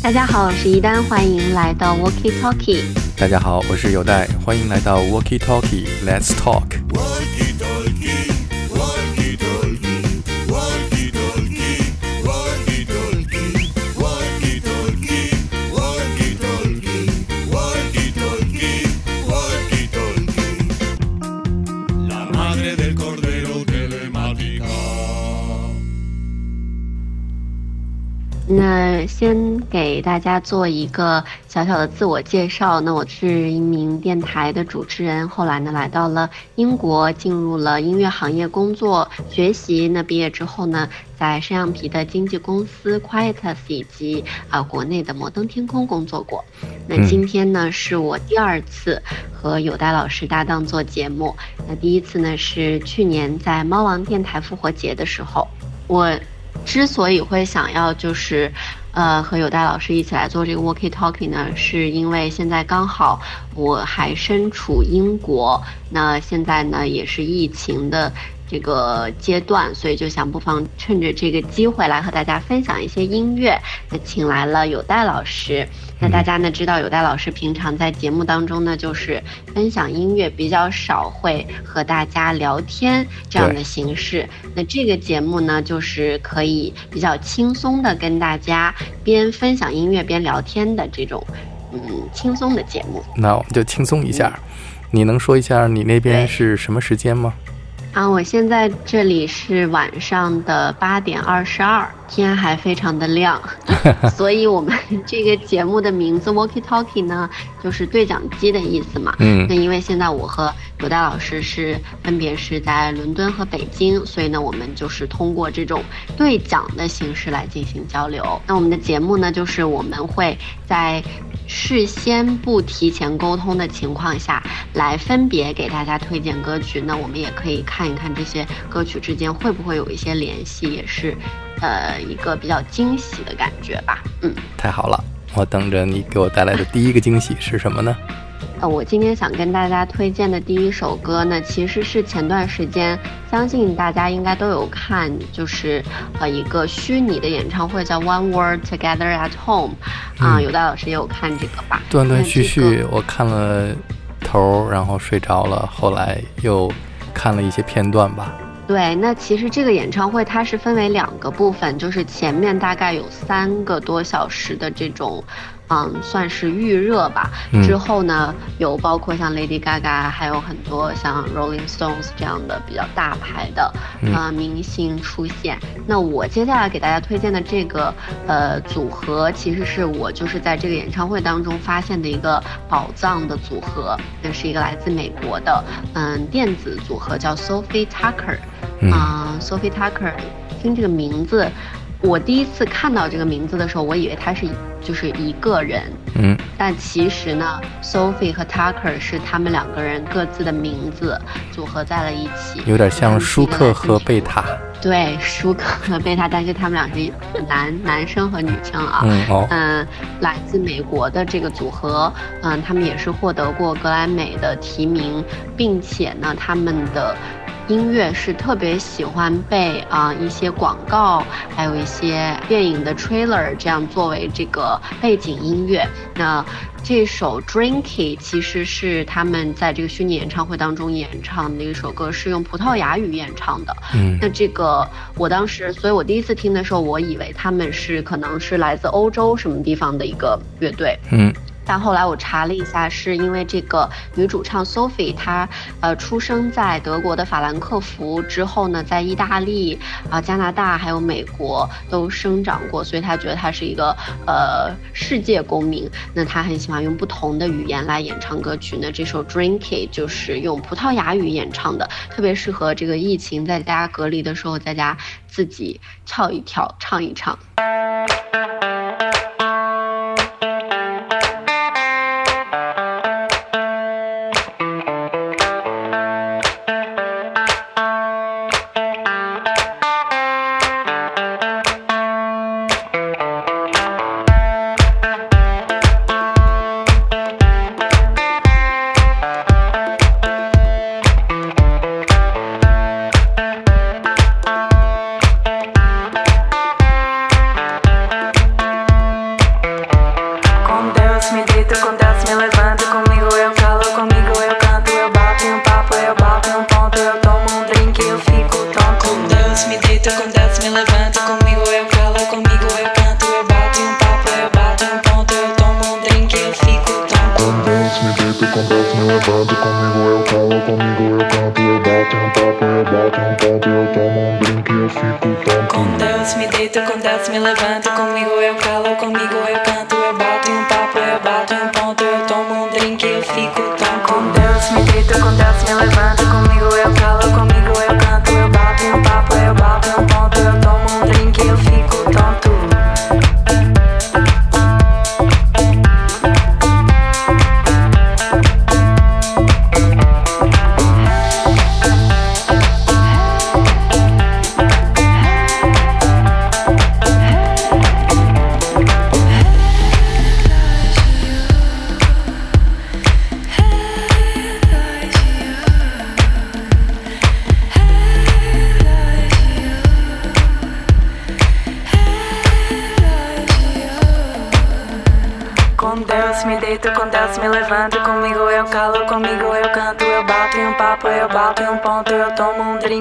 大家好，我是一丹，欢迎来到 Walkie Talkie。大家好，我是有代，欢迎来到 Walkie Talkie，Let's Talk。那先给大家做一个小小的自我介绍。那我是一名电台的主持人，后来呢来到了英国，进入了音乐行业工作学习。那毕业之后呢，在山羊皮的经纪公司 Quietus 以及啊国内的摩登天空工作过。那今天呢是我第二次和有代老师搭档做节目。那第一次呢是去年在猫王电台复活节的时候，我。之所以会想要就是，呃，和有代老师一起来做这个 walkie talking 呢，是因为现在刚好我还身处英国，那现在呢也是疫情的。这个阶段，所以就想不妨趁着这个机会来和大家分享一些音乐。那请来了有代老师。那大家呢知道有代老师平常在节目当中呢就是分享音乐比较少，会和大家聊天这样的形式。那这个节目呢就是可以比较轻松的跟大家边分享音乐边聊天的这种嗯轻松的节目。那我们就轻松一下。你能说一下你那边是什么时间吗？啊，我现在这里是晚上的八点二十二，天还非常的亮，所以我们 这个节目的名字 Walkie Talkie 呢，就是对讲机的意思嘛。嗯。那因为现在我和刘大老师是分别是在伦敦和北京，所以呢，我们就是通过这种对讲的形式来进行交流。那我们的节目呢，就是我们会在。事先不提前沟通的情况下来分别给大家推荐歌曲，那我们也可以看一看这些歌曲之间会不会有一些联系，也是，呃，一个比较惊喜的感觉吧。嗯，太好了，我等着你给我带来的第一个惊喜是什么呢？呃，我今天想跟大家推荐的第一首歌呢，其实是前段时间，相信大家应该都有看，就是呃一个虚拟的演唱会叫 One World Together at Home，啊，有的老师也有看这个吧？断断续续，我看了头，然后睡着了，后来又看了一些片段吧。对，那其实这个演唱会它是分为两个部分，就是前面大概有三个多小时的这种。嗯，算是预热吧。之后呢，有包括像 Lady Gaga，还有很多像 Rolling Stones 这样的比较大牌的呃明星出现。那我接下来给大家推荐的这个呃组合，其实是我就是在这个演唱会当中发现的一个宝藏的组合。那是一个来自美国的嗯电子组合，叫 Sophie Tucker。啊，Sophie Tucker，听这个名字。我第一次看到这个名字的时候，我以为他是就是一个人，嗯，但其实呢，Sophie 和 Tucker 是他们两个人各自的名字组合在了一起，有点像舒克和贝塔。对，舒克和贝塔，但是他们俩是男男生和女生啊。嗯，嗯，来自美国的这个组合，嗯，他们也是获得过格莱美的提名，并且呢，他们的。音乐是特别喜欢被啊一些广告，还有一些电影的 trailer 这样作为这个背景音乐。那这首 Drinky 其实是他们在这个虚拟演唱会当中演唱的一首歌，是用葡萄牙语演唱的。嗯，那这个我当时，所以我第一次听的时候，我以为他们是可能是来自欧洲什么地方的一个乐队。嗯。但后来我查了一下，是因为这个女主唱 Sophie 她呃出生在德国的法兰克福，之后呢在意大利啊加拿大还有美国都生长过，所以她觉得她是一个呃世界公民。那她很喜欢用不同的语言来演唱歌曲。那这首 Drinky 就是用葡萄牙语演唱的，特别适合这个疫情在家隔离的时候，在家自己跳一跳，唱一唱。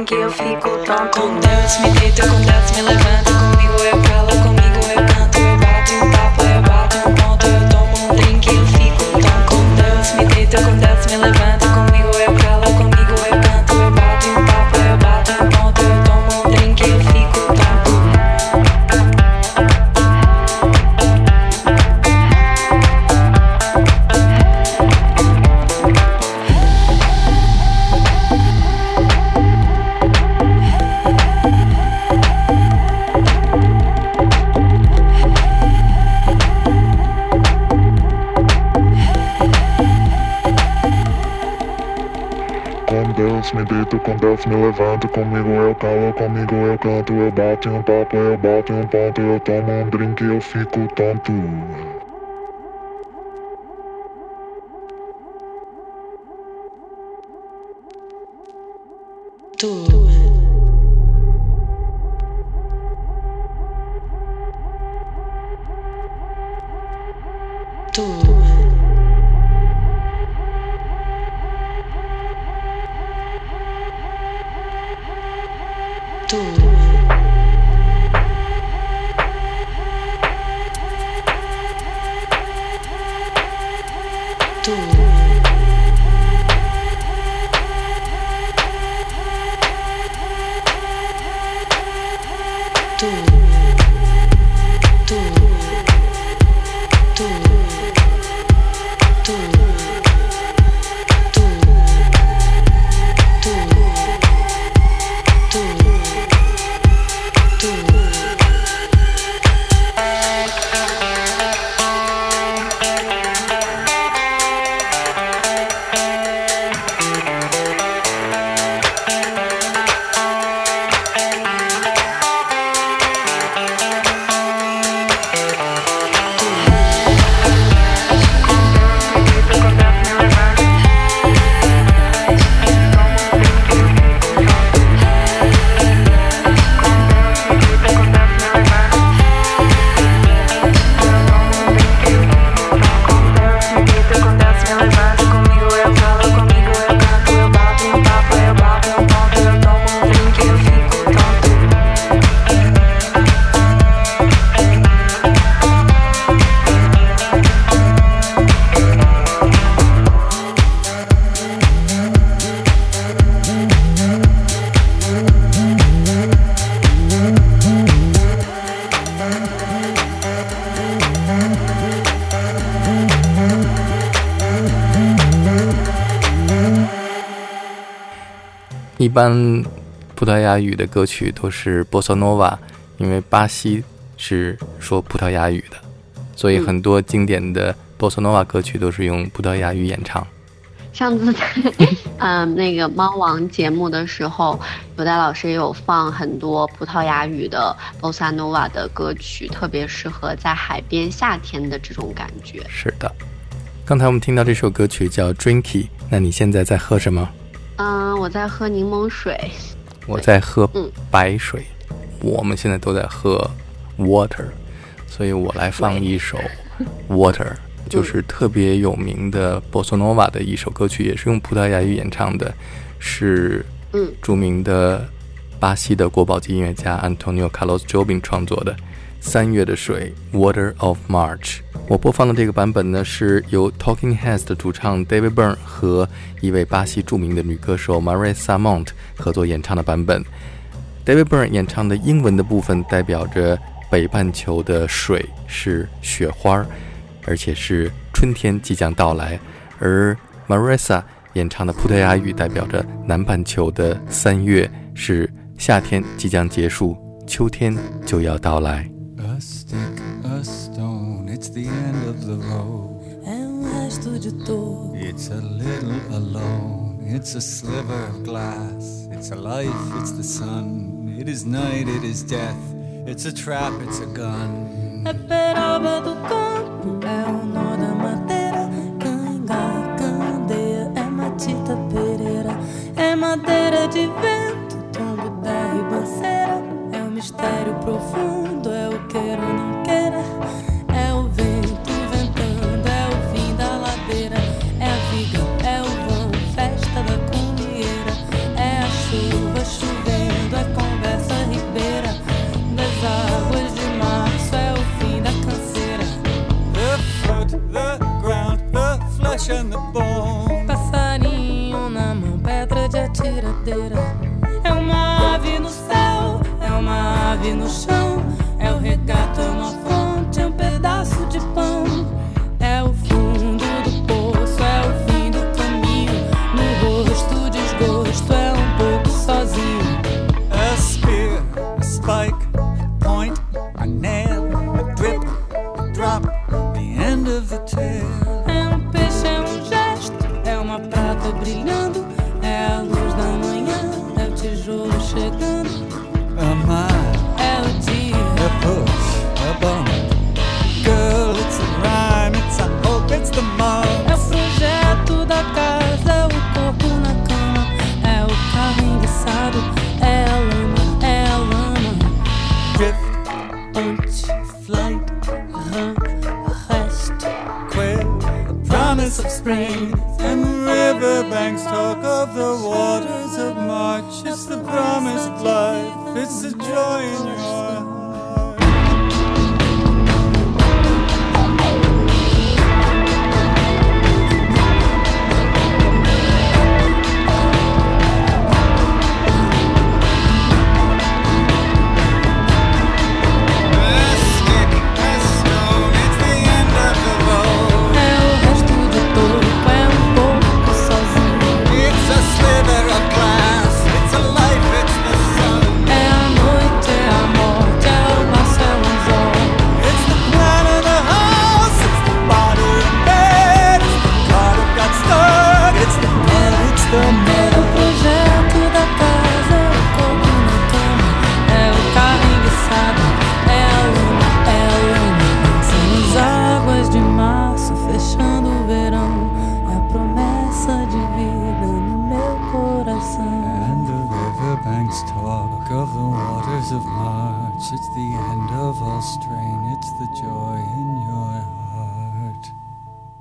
que eu fico tão contente. Me levanto, comigo eu calo, comigo eu canto, eu bato um papo, eu bato um ponto, eu tomo um drink eu fico tonto. 一般葡萄牙语的歌曲都是 bossa nova，因为巴西是说葡萄牙语的，所以很多经典的 bossa nova 歌曲都是用葡萄牙语演唱。上次在嗯那个猫王节目的时候，有戴老师也有放很多葡萄牙语的 bossa nova 的歌曲，特别适合在海边夏天的这种感觉。是的，刚才我们听到这首歌曲叫 Drinky，那你现在在喝什么？嗯，我在喝柠檬水。我在喝嗯白水，我们现在都在喝 water，所以我来放一首 water，就是特别有名的 bossa nova 的一首歌曲，也是用葡萄牙语演唱的，是嗯著名的巴西的国宝级音乐家 Antonio Carlos Jobim 创作的《三月的水》（Water of March）。我播放的这个版本呢，是由 Talking Heads 的主唱 David Byrne 和一位巴西著名的女歌手 MARISA MONT 合作演唱的版本。David Byrne 演唱的英文的部分代表着北半球的水是雪花，而且是春天即将到来；而 Marisa 演唱的葡萄牙语代表着南半球的三月是夏天即将结束，秋天就要到来。Little alone, it's a sliver of glass. It's a life, it's the sun. It is night, it is death. It's a trap, it's a gun. É peroba do campo, é o nó da madeira. Canga, candeia, é matita pereira. É madeira de vento, tombo da ribanceira. É um mistério profundo, é o queira ou não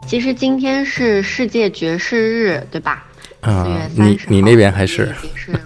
其实今天是世界爵士日，对吧？啊四月三十你你那边还是？已经是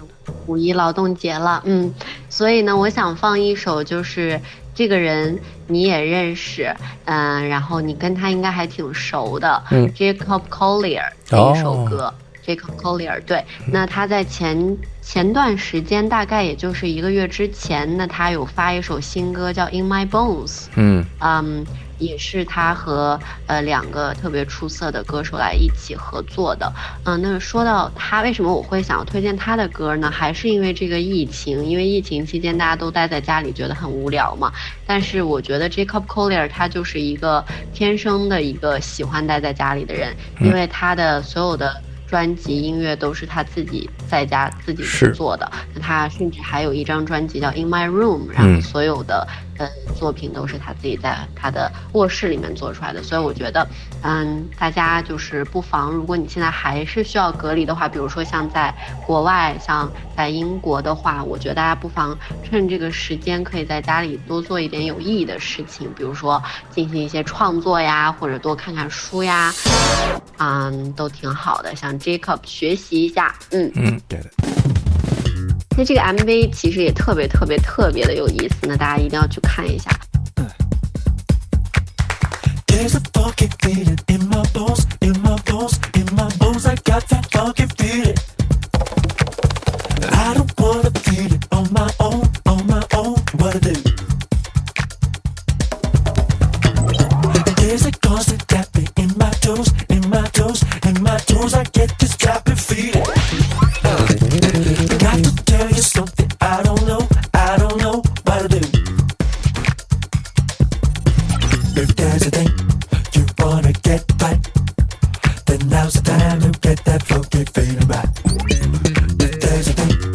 五一劳动节了，嗯，所以呢，我想放一首就是这个人你也认识，嗯、然后你跟他应该还挺熟的，嗯，Jacob Collier 这一首歌。Jacob Collier，对，那他在前前段时间，大概也就是一个月之前，那他有发一首新歌叫《In My Bones》，嗯。嗯，也是他和呃两个特别出色的歌手来一起合作的。嗯，那说到他，为什么我会想要推荐他的歌呢？还是因为这个疫情，因为疫情期间大家都待在家里，觉得很无聊嘛。但是我觉得 Jacob Collier 他就是一个天生的一个喜欢待在家里的人，因为他的所有的。专辑音乐都是他自己在家自己去是做的，那他甚至还有一张专辑叫《In My Room》，然后嗯所有的作品都是他自己在他的卧室里面做出来的，所以我觉得，嗯，大家就是不妨，如果你现在还是需要隔离的话，比如说像在国外，像在英国的话，我觉得大家不妨趁这个时间，可以在家里多做一点有意义的事情，比如说进行一些创作呀，或者多看看书呀，嗯，都挺好的。向 Jacob 学习一下，嗯。嗯，对的那这个 mv 其实也特别特别特别的有意思那大家一定要去看一下 there's a funky feeling in my bones in my bones in my bones i got that funky feeling then now's the time to get that funky feeling back. There's a thing.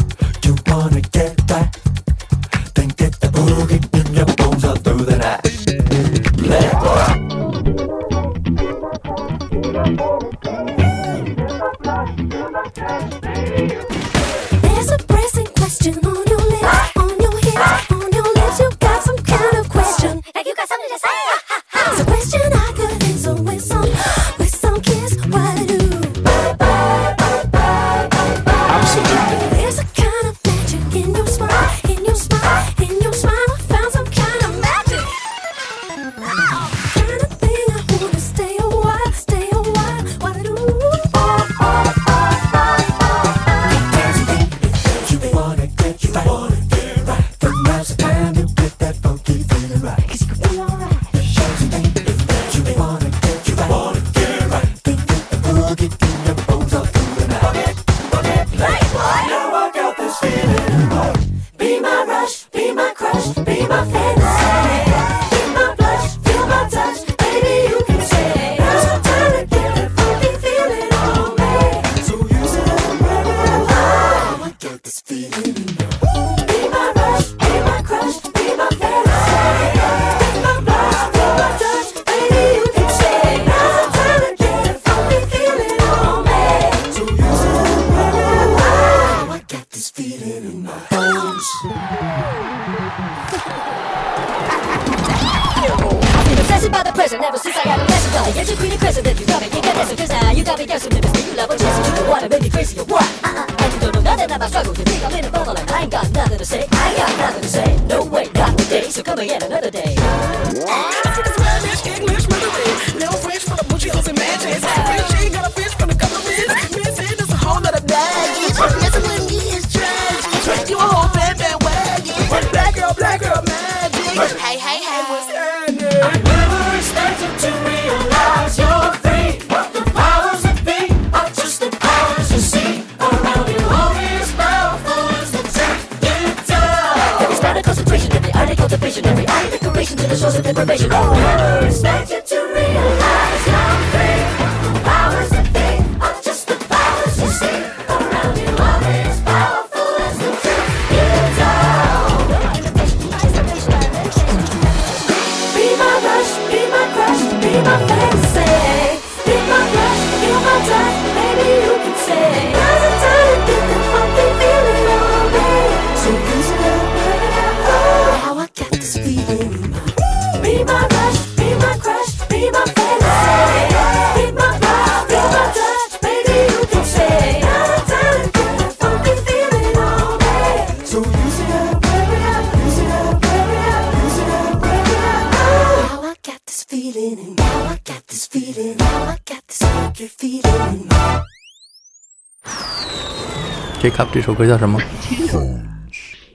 这首歌叫什么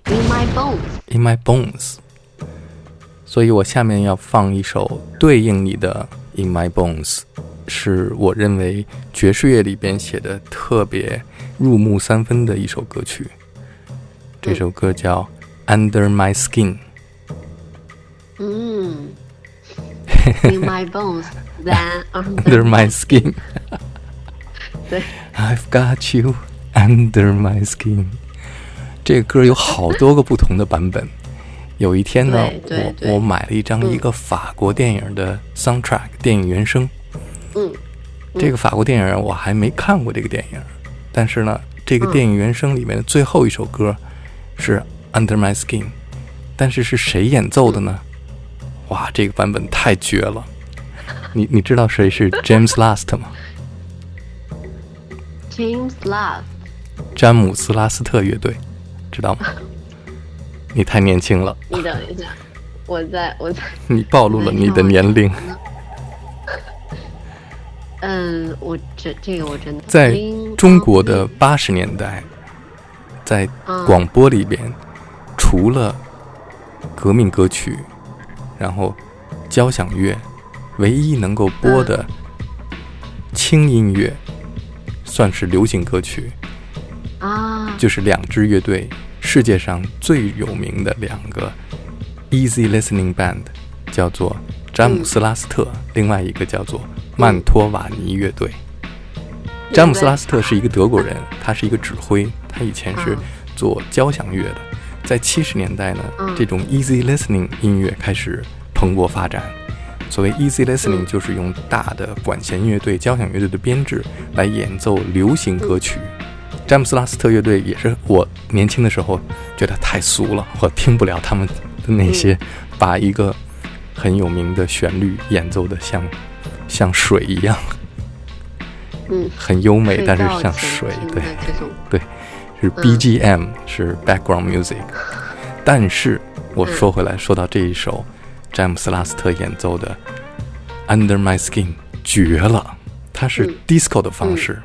in my bones in my bones 所以我下面要放一首对应你的 in my bones 是我认为爵士乐里边写的特别入木三分的一首歌曲这首歌叫 under my skin 嗯 in my bones than under my skin 对 i've got you Under My Skin，这个歌有好多个不同的版本。有一天呢，我我买了一张一个法国电影的 soundtrack，电影原声。嗯，这个法国电影我还没看过这个电影，但是呢，这个电影原声里面的最后一首歌是 Under My Skin，但是是谁演奏的呢？哇，这个版本太绝了！你你知道谁是 James Last 吗？James Last。詹姆斯拉斯特乐队知道吗？你太年轻了你等一下我在我在 你暴露了你的年龄嗯我这这个我真的在中国的八十年代在广播里边除了革命歌曲然后交响乐唯一能够播的轻音乐算是流行歌曲就是两支乐队，世界上最有名的两个 Easy Listening Band，叫做詹姆斯拉斯特，另外一个叫做曼托瓦尼乐队。詹姆斯拉斯特是一个德国人，他是一个指挥，他以前是嗯做交响乐的。在七十年代呢，嗯这种 easy listening 音乐开始蓬勃发展。所谓 easy listening，嗯就是用大的管弦乐队、交响乐队的编制来演奏流行歌曲。詹姆斯拉斯特乐队也是我年轻的时候觉得太俗了，我听不了他们的那些把一个很有名的旋律演奏的像像水一样，嗯，很优美，但是像水，对对，是嗯 BGM，、是 background music。但是我说回来，说到这一首詹姆斯拉斯特演奏的《Under My Skin》，绝了，它是嗯 disco 的方式。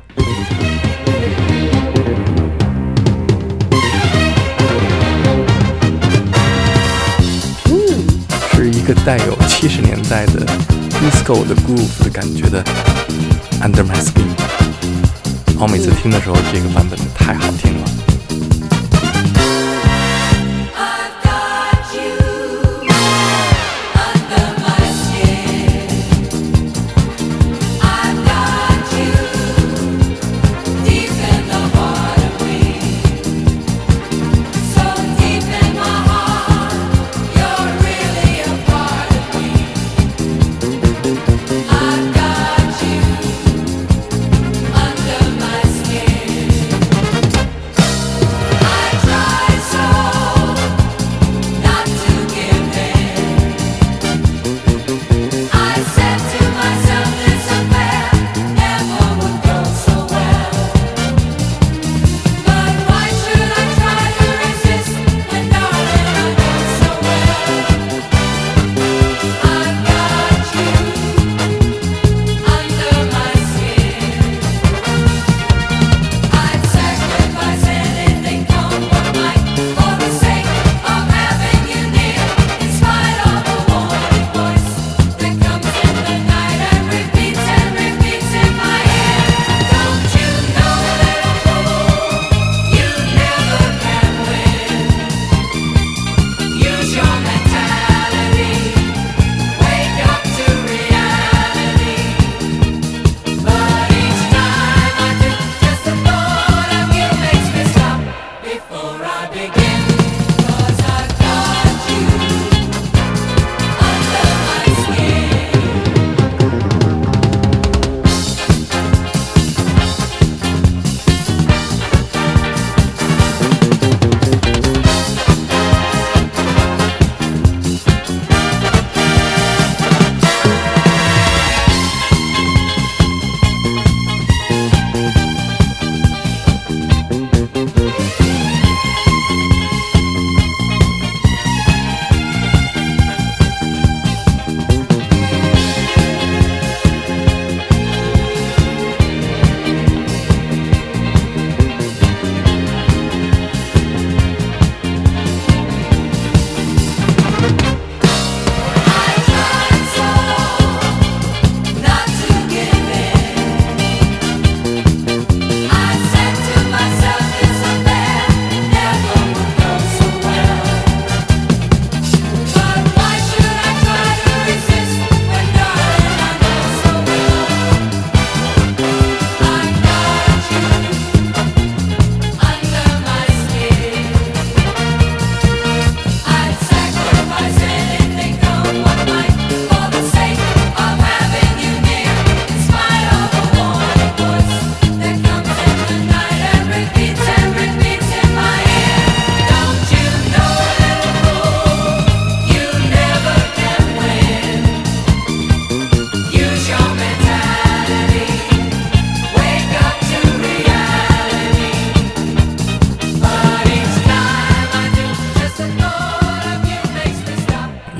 一个带有七十年代的 disco 的 groove 的感觉的 Under My Skin。我每次听的时候，这个版本太好听了。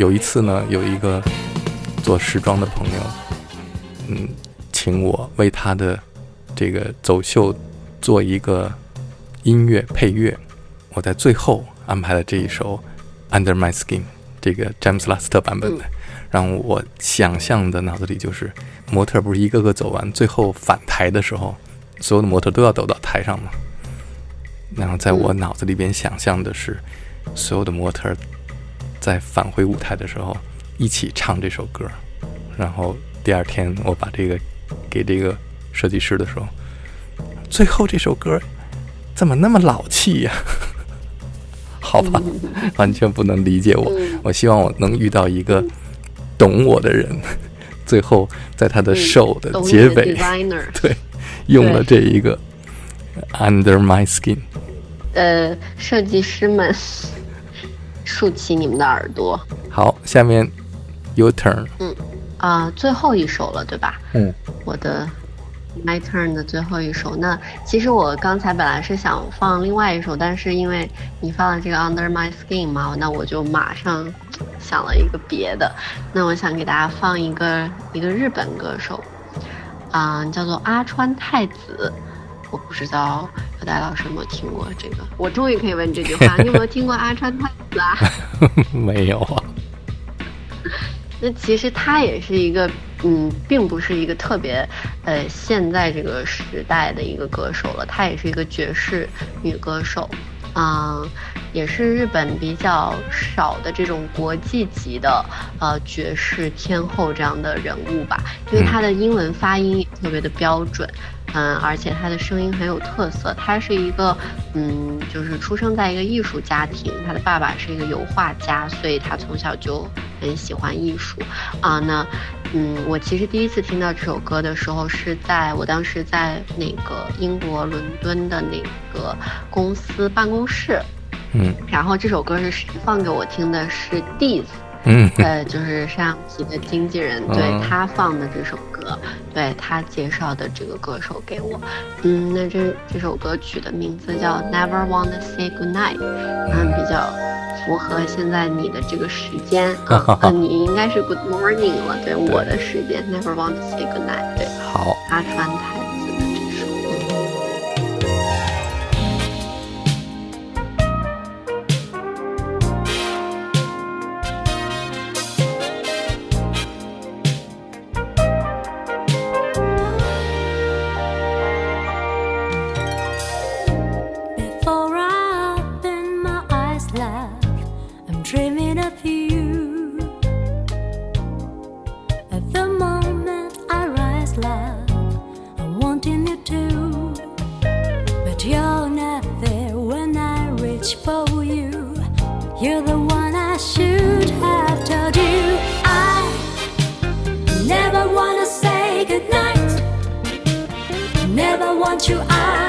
有一次呢，有一个做时装的朋友，嗯，请请我为他的这个走秀做一个音乐配乐。我在最后安排了这一首《Under My Skin》，这个詹姆斯拉斯特版本的，让我想象的脑子里就是模特不是一个个走完，最后返台的时候，所有的模特都要走到台上嘛。然后在我脑子里边想象的是，所有的模特在返回舞台的时候一起唱这首歌，然后第二天我把这个给这个设计师的时候，最后这首歌怎么那么老气呀？好吧，完全不能理解我。我希望我能遇到一个懂我的人，最后在他的 show 的结尾，对，用了这一个 Under My Skin。呃，设计师们竖起你们的耳朵好，下面 Your turn。嗯啊、最后一首了，对吧？嗯，我的 My Turn 的最后一首。那其实我刚才本来是想放另外一首，但是因为你放了这个 Under My Skin 嘛，那我就马上想了一个别的。那我想给大家放一个一个日本歌手，啊、叫做阿川太子。我不知道有戴老师有没有听过这个？我终于可以问这句话，你有没有听过阿川太子啊？没有啊。那其实她也是一个，嗯，并不是一个特别，呃，现在这个时代的一个歌手了。她也是一个爵士女歌手，嗯，也是日本比较少的这种国际级的呃爵士天后这样的人物吧。因为她的英文发音也特别的标准，嗯，而且他的声音很有特色。他是一个，嗯，就是出生在一个艺术家庭，他的爸爸是一个油画家，所以他从小就很喜欢艺术啊。那，嗯，我其实第一次听到这首歌的时候，是在我当时在那个英国伦敦的那个公司办公室，嗯然后这首歌是谁放给我听的？是 Diz。嗯呃，就是单阳皮的经纪人对嗯他放的这首歌，对他介绍的这个歌手给我。嗯，那这这首歌曲的名字叫 Never Wanna Say Goodnight，嗯，比较符合现在你的这个时间。嗯，呃你应该是 Good Morning 了，对我的时间 Never Wanna Say Goodnight，对好，阿川太 the moment I rise, love, I'm wanting you to. But you're not there when I reach for you. You're the one I should have told you. I never wanna say goodnight. Never want you out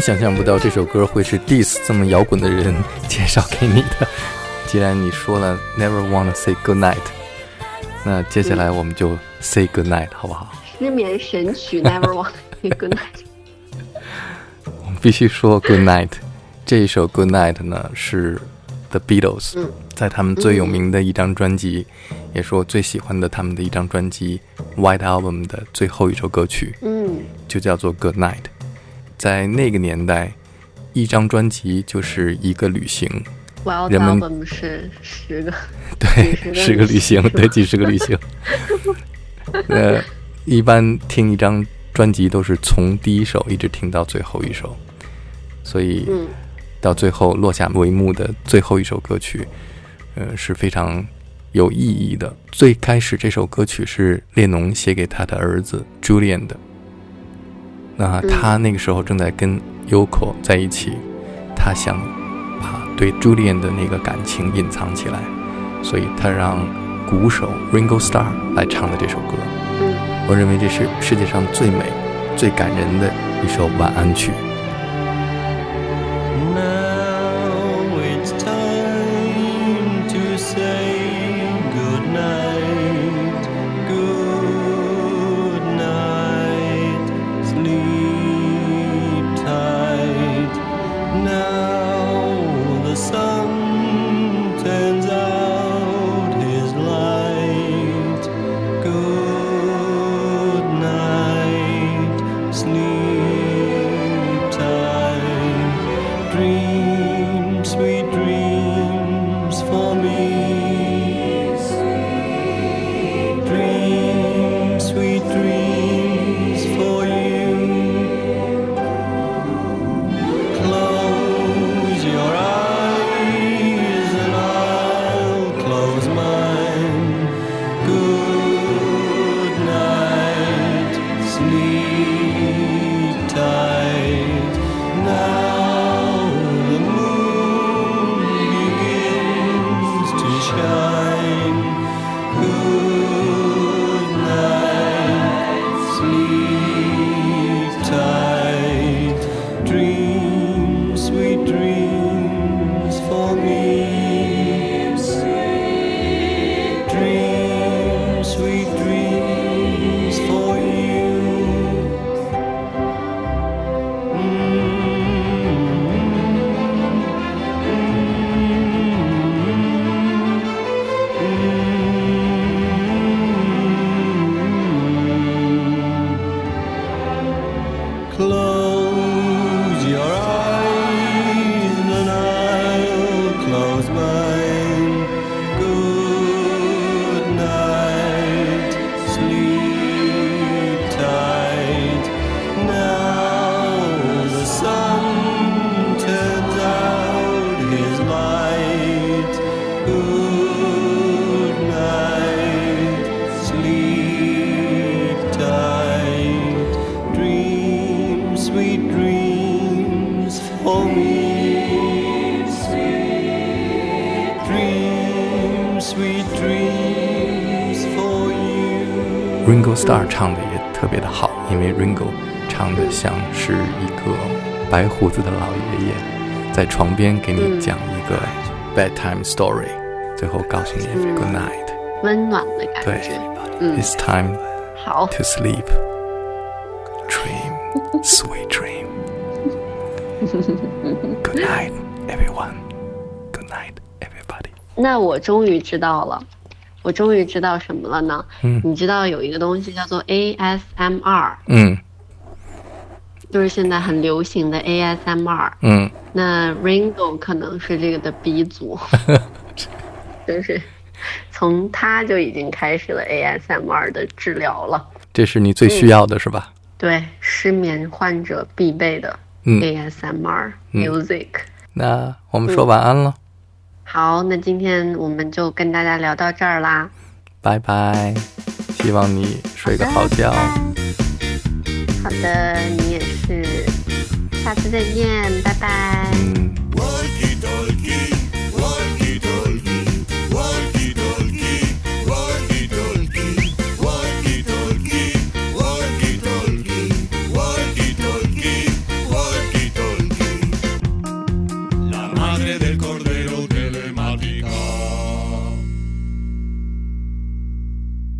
真想象不到这首歌会是 Diss 这么摇滚的人介绍给你的。既然你说了 Never wanna say good night，那接下来我们就 say good night 好不好？失眠神曲 Never wanna say Good Night。我们必须说 good night。这一首 good night 呢是 The Beatles 嗯在他们最有名的一张专辑，也是我最喜欢的他们的一张专辑 White Album 的最后一首歌曲。嗯，就叫做 Good Night。在那个年代，一张专辑就是一个旅行人们是十个，对，十个旅行，对，几十个旅行。呃，一般听一张专辑都是从第一首一直听到最后一首，所以嗯到最后落下帷幕的最后一首歌曲，呃，是非常有意义的。最开始这首歌曲是列侬写给他的儿子 Julian 的，那他那个时候正在跟 Yoko 在一起，他想把对 Julian 的那个感情隐藏起来，所以他让鼓手 Ringo Starr 来唱的这首歌。嗯我认为这是世界上最美、最感人的一首晚安曲。Starr 唱的也特别的好，因为 Ringo 唱的像是一个白胡子的老爷爷，在床边给你讲一个 bedtime story，最后告诉你 good night，温暖的感对觉。嗯，，it's time 好，to sleep, dream, sweet dream. Good night, everyone. Good night, everybody. 那我终于知道了，我终于知道什么了呢？嗯你知道有一个东西叫做 ASMR，嗯就是现在很流行的 ASMR。嗯，那 Ringo 可能是这个的鼻祖，就是从他就已经开始了 ASMR 的治疗了。这是你最需要的是吧？对，失眠患者必备的嗯 ASMR、嗯 music。那我们说晚安了，好，那今天我们就跟大家聊到这儿啦。拜拜。希望你睡个好觉。好的，你也是。下次再见，拜拜。嗯，